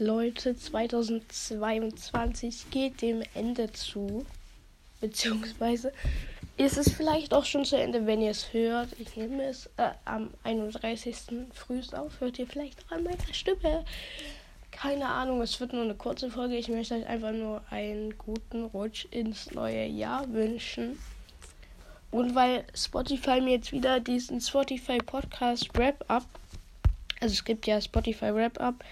Leute, 2022 geht dem Ende zu. Beziehungsweise ist es vielleicht auch schon zu Ende, wenn ihr es hört. Ich nehme es äh, am 31. frühst auf. Hört ihr vielleicht auch an meiner Stimme. Keine Ahnung, es wird nur eine kurze Folge. Ich möchte euch einfach nur einen guten Rutsch ins neue Jahr wünschen. Und weil Spotify mir jetzt wieder diesen Spotify Podcast Wrap-Up, also es gibt ja Spotify Wrap-Up,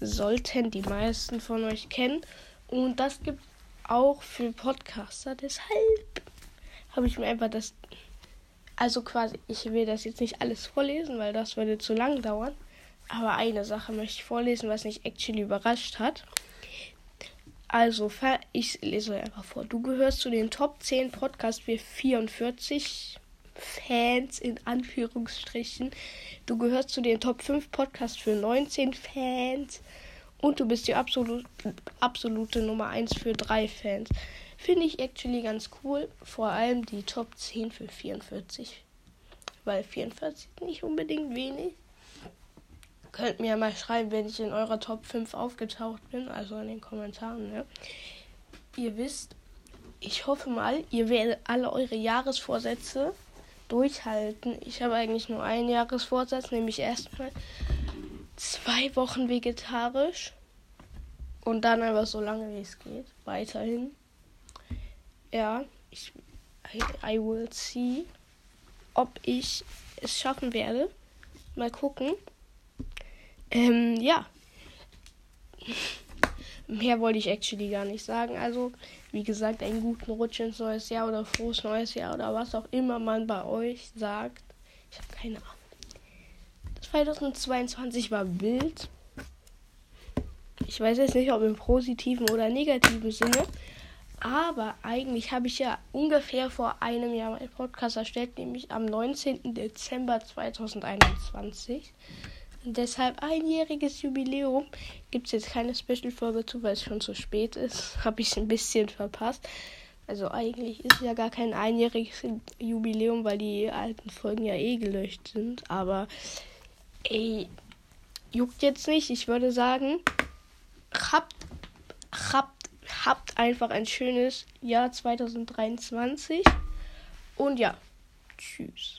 sollten die meisten von euch kennen. Und das gibt auch für Podcaster. Deshalb habe ich mir einfach das. Also quasi, ich will das jetzt nicht alles vorlesen, weil das würde zu lang dauern. Aber eine Sache möchte ich vorlesen, was mich actually überrascht hat. Also, ich lese einfach vor. Du gehörst zu den Top 10 Podcasts für 44 Fans in Anführungsstrichen. Du gehörst zu den Top 5 Podcasts für 19 Fans. Und du bist die absolut, absolute Nummer 1 für 3 Fans. Finde ich actually ganz cool. Vor allem die Top 10 für 44. Weil 44 nicht unbedingt wenig. Könnt mir mal schreiben, wenn ich in eurer Top 5 aufgetaucht bin. Also in den Kommentaren, ne? Ihr wisst, ich hoffe mal, ihr werdet alle eure Jahresvorsätze durchhalten. Ich habe eigentlich nur einen Jahresvorsatz, nämlich erstmal zwei Wochen vegetarisch und dann einfach so lange wie es geht. Weiterhin. Ja, ich I, I will see, ob ich es schaffen werde. Mal gucken. Ähm, ja. Mehr wollte ich actually gar nicht sagen. Also, wie gesagt, einen guten Rutsch ins neues Jahr oder frohes neues Jahr oder was auch immer man bei euch sagt. Ich habe keine Ahnung. 2022 war wild. Ich weiß jetzt nicht, ob im positiven oder negativen Sinne. Aber eigentlich habe ich ja ungefähr vor einem Jahr meinen Podcast erstellt, nämlich am 19. Dezember 2021. Deshalb einjähriges Jubiläum. Gibt es jetzt keine Special-Folge zu, weil es schon zu spät ist. Habe ich es ein bisschen verpasst. Also eigentlich ist ja gar kein einjähriges Jubiläum, weil die alten Folgen ja eh gelöscht sind. Aber ey, juckt jetzt nicht. Ich würde sagen, habt, habt, habt einfach ein schönes Jahr 2023. Und ja, tschüss.